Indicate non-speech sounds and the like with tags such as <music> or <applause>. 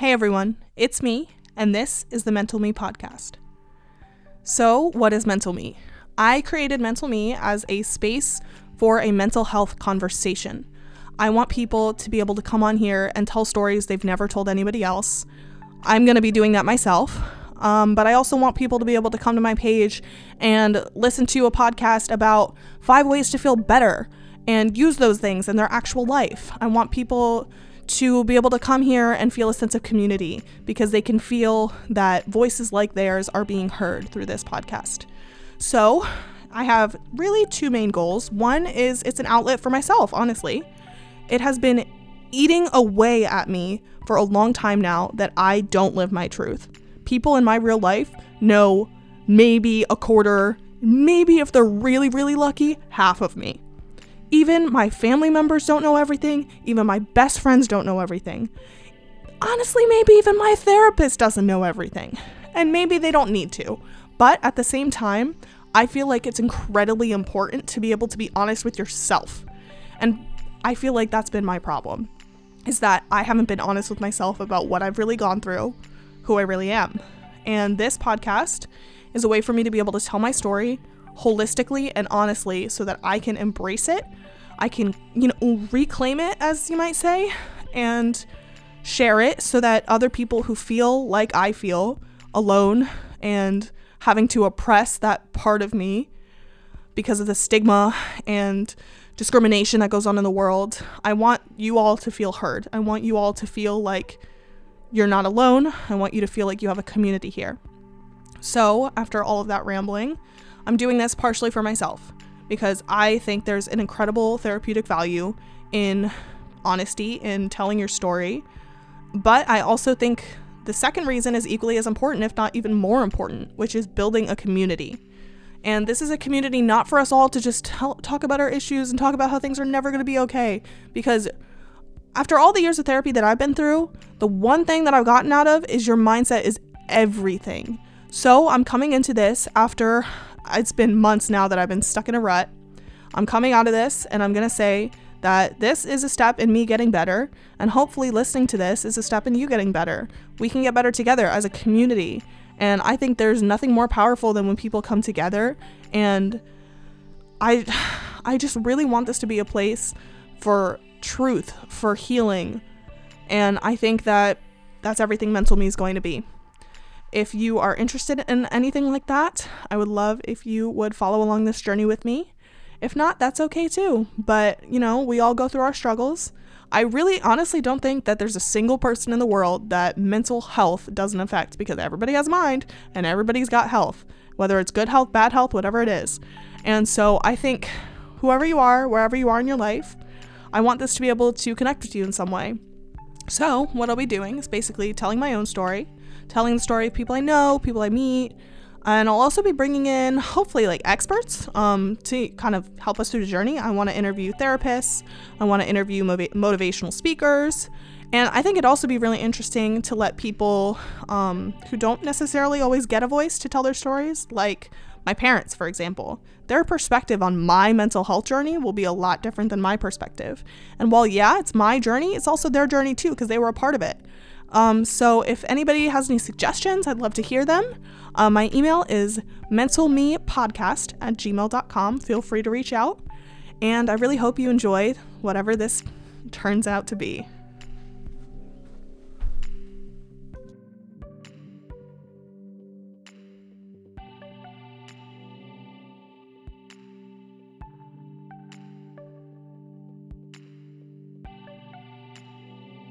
Hey everyone, it's me, and this is the Mental Me podcast. So, what is Mental Me? I created Mental Me as a space for a mental health conversation. I want people to be able to come on here and tell stories they've never told anybody else. I'm going to be doing that myself. Um, but I also want people to be able to come to my page and listen to a podcast about five ways to feel better and use those things in their actual life. I want people to be able to come here and feel a sense of community because they can feel that voices like theirs are being heard through this podcast. So, I have really two main goals. One is it's an outlet for myself, honestly. It has been eating away at me for a long time now that I don't live my truth. People in my real life know maybe a quarter, maybe if they're really, really lucky, half of me. Even my family members don't know everything. Even my best friends don't know everything. Honestly, maybe even my therapist doesn't know everything. And maybe they don't need to. But at the same time, I feel like it's incredibly important to be able to be honest with yourself. And I feel like that's been my problem is that I haven't been honest with myself about what I've really gone through, who I really am. And this podcast is a way for me to be able to tell my story holistically and honestly so that I can embrace it. I can, you know, reclaim it, as you might say, and share it so that other people who feel like I feel alone and having to oppress that part of me because of the stigma and discrimination that goes on in the world, I want you all to feel heard. I want you all to feel like you're not alone. I want you to feel like you have a community here. So, after all of that rambling, I'm doing this partially for myself because I think there's an incredible therapeutic value in honesty, in telling your story. But I also think the second reason is equally as important, if not even more important, which is building a community. And this is a community not for us all to just tell, talk about our issues and talk about how things are never going to be okay. Because after all the years of therapy that I've been through, the one thing that I've gotten out of is your mindset is everything. So I'm coming into this after it's been months now that I've been stuck in a rut. I'm coming out of this and I'm going to say that this is a step in me getting better. And hopefully, listening to this is a step in you getting better. We can get better together as a community. And I think there's nothing more powerful than when people come together. And I, <sighs> I just really want this to be a place for truth, for healing. And I think that that's everything Mental Me is going to be. If you are interested in anything like that, I would love if you would follow along this journey with me. If not, that's okay too. But, you know, we all go through our struggles. I really honestly don't think that there's a single person in the world that mental health doesn't affect because everybody has a mind and everybody's got health, whether it's good health, bad health, whatever it is. And so I think whoever you are, wherever you are in your life, I want this to be able to connect with you in some way. So, what I'll be doing is basically telling my own story, telling the story of people I know, people I meet, and I'll also be bringing in hopefully like experts um, to kind of help us through the journey. I want to interview therapists, I want to interview motiva- motivational speakers, and I think it'd also be really interesting to let people um, who don't necessarily always get a voice to tell their stories, like my parents, for example. Their perspective on my mental health journey will be a lot different than my perspective. And while, yeah, it's my journey, it's also their journey too, because they were a part of it. Um, so if anybody has any suggestions, I'd love to hear them. Uh, my email is mentalmepodcast at gmail.com. Feel free to reach out. And I really hope you enjoy whatever this turns out to be.